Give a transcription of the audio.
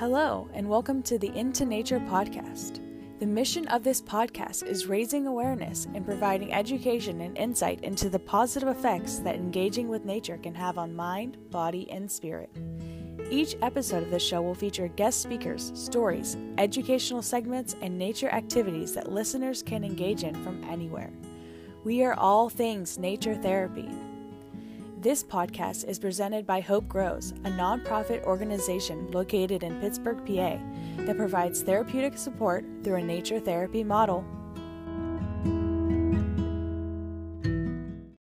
Hello, and welcome to the Into Nature podcast. The mission of this podcast is raising awareness and providing education and insight into the positive effects that engaging with nature can have on mind, body, and spirit. Each episode of the show will feature guest speakers, stories, educational segments, and nature activities that listeners can engage in from anywhere. We are all things nature therapy. This podcast is presented by Hope Grows, a nonprofit organization located in Pittsburgh, PA, that provides therapeutic support through a nature therapy model